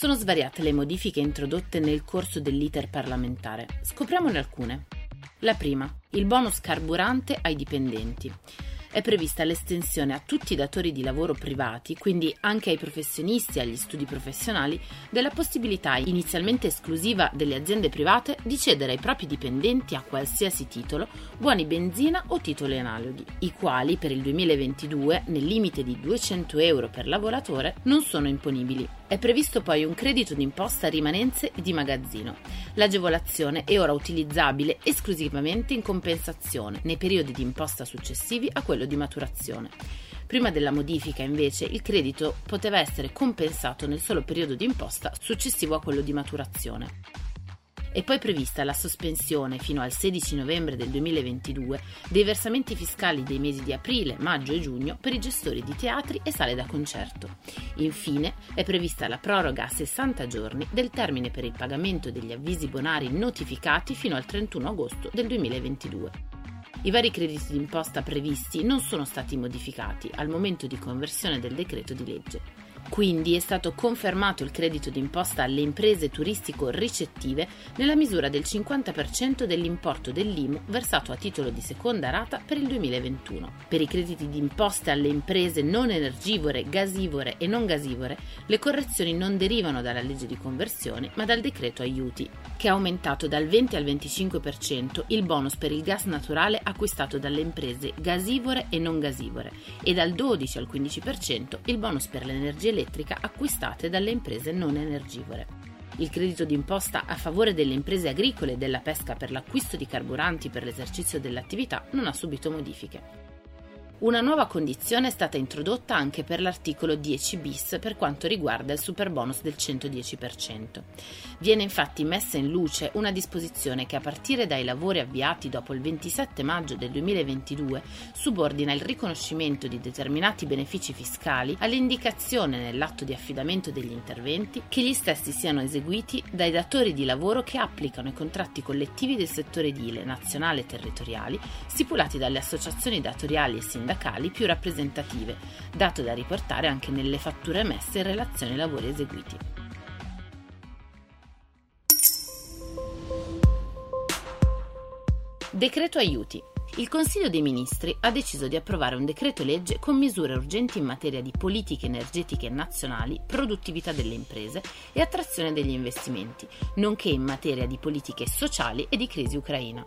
Sono svariate le modifiche introdotte nel corso dell'iter parlamentare. Scopriamone alcune. La prima, il bonus carburante ai dipendenti è prevista l'estensione a tutti i datori di lavoro privati, quindi anche ai professionisti e agli studi professionali, della possibilità inizialmente esclusiva delle aziende private di cedere ai propri dipendenti a qualsiasi titolo buoni benzina o titoli analoghi, i quali per il 2022, nel limite di 200 euro per lavoratore, non sono imponibili. È previsto poi un credito d'imposta rimanenze di magazzino. L'agevolazione è ora utilizzabile esclusivamente in compensazione nei periodi di imposta successivi a quello di maturazione. Prima della modifica, invece, il credito poteva essere compensato nel solo periodo di imposta successivo a quello di maturazione. È poi prevista la sospensione fino al 16 novembre del 2022 dei versamenti fiscali dei mesi di aprile, maggio e giugno per i gestori di teatri e sale da concerto. Infine è prevista la proroga a 60 giorni del termine per il pagamento degli avvisi bonari notificati fino al 31 agosto del 2022. I vari crediti d'imposta previsti non sono stati modificati al momento di conversione del decreto di legge. Quindi è stato confermato il credito d'imposta alle imprese turistico-ricettive nella misura del 50% dell'importo dell'IMU versato a titolo di seconda rata per il 2021. Per i crediti d'imposta alle imprese non energivore, gasivore e non gasivore, le correzioni non derivano dalla legge di conversione, ma dal decreto aiuti, che ha aumentato dal 20 al 25% il bonus per il gas naturale acquistato dalle imprese gasivore e non gasivore e dal 12 al 15% il bonus per l'energia elettrica acquistate dalle imprese non energivore. Il credito d'imposta a favore delle imprese agricole e della pesca per l'acquisto di carburanti per l'esercizio dell'attività non ha subito modifiche. Una nuova condizione è stata introdotta anche per l'articolo 10 bis per quanto riguarda il superbonus del 110%. Viene infatti messa in luce una disposizione che a partire dai lavori avviati dopo il 27 maggio del 2022 subordina il riconoscimento di determinati benefici fiscali all'indicazione nell'atto di affidamento degli interventi che gli stessi siano eseguiti dai datori di lavoro che applicano i contratti collettivi del settore edile nazionale e territoriali stipulati dalle associazioni datoriali e sindacali sindacali più rappresentative, dato da riportare anche nelle fatture emesse in relazione ai lavori eseguiti. Decreto aiuti. Il Consiglio dei Ministri ha deciso di approvare un decreto legge con misure urgenti in materia di politiche energetiche nazionali, produttività delle imprese e attrazione degli investimenti, nonché in materia di politiche sociali e di crisi ucraina.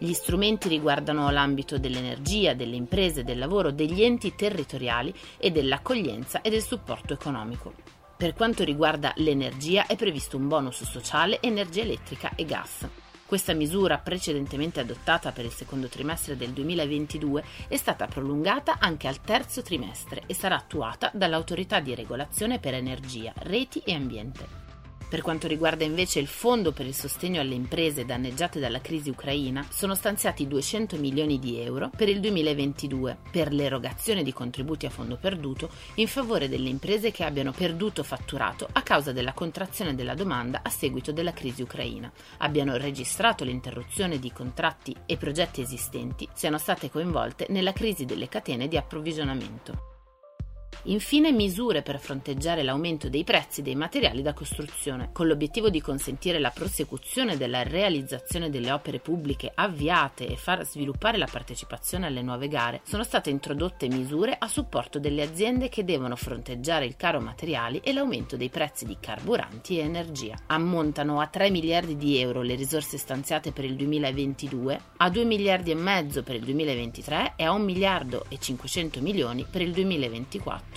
Gli strumenti riguardano l'ambito dell'energia, delle imprese, del lavoro, degli enti territoriali e dell'accoglienza e del supporto economico. Per quanto riguarda l'energia è previsto un bonus sociale energia elettrica e gas. Questa misura, precedentemente adottata per il secondo trimestre del 2022, è stata prolungata anche al terzo trimestre e sarà attuata dall'autorità di regolazione per energia, reti e ambiente. Per quanto riguarda invece il fondo per il sostegno alle imprese danneggiate dalla crisi ucraina, sono stanziati 200 milioni di euro per il 2022 per l'erogazione di contributi a fondo perduto in favore delle imprese che abbiano perduto fatturato a causa della contrazione della domanda a seguito della crisi ucraina, abbiano registrato l'interruzione di contratti e progetti esistenti, siano state coinvolte nella crisi delle catene di approvvigionamento. Infine misure per fronteggiare l'aumento dei prezzi dei materiali da costruzione, con l'obiettivo di consentire la prosecuzione della realizzazione delle opere pubbliche avviate e far sviluppare la partecipazione alle nuove gare, sono state introdotte misure a supporto delle aziende che devono fronteggiare il caro materiali e l'aumento dei prezzi di carburanti e energia. Ammontano a 3 miliardi di euro le risorse stanziate per il 2022, a 2 miliardi e mezzo per il 2023 e a 1 miliardo e 500 milioni per il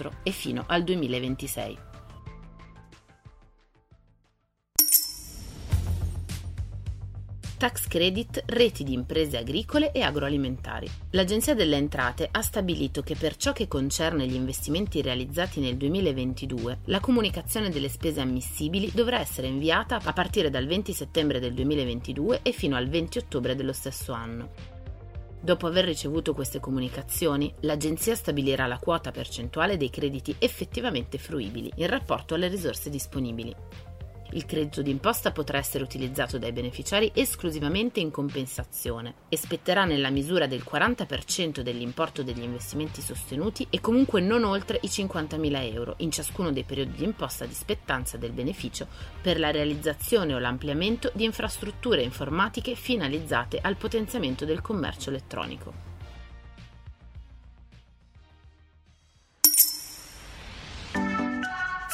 2024 e fino al 2026. tax credit reti di imprese agricole e agroalimentari. L'Agenzia delle Entrate ha stabilito che per ciò che concerne gli investimenti realizzati nel 2022, la comunicazione delle spese ammissibili dovrà essere inviata a partire dal 20 settembre del 2022 e fino al 20 ottobre dello stesso anno. Dopo aver ricevuto queste comunicazioni, l'Agenzia stabilirà la quota percentuale dei crediti effettivamente fruibili in rapporto alle risorse disponibili. Il credito d'imposta potrà essere utilizzato dai beneficiari esclusivamente in compensazione e spetterà nella misura del 40% dell'importo degli investimenti sostenuti e comunque non oltre i 50.000 euro in ciascuno dei periodi di imposta di spettanza del beneficio per la realizzazione o l'ampliamento di infrastrutture informatiche finalizzate al potenziamento del commercio elettronico.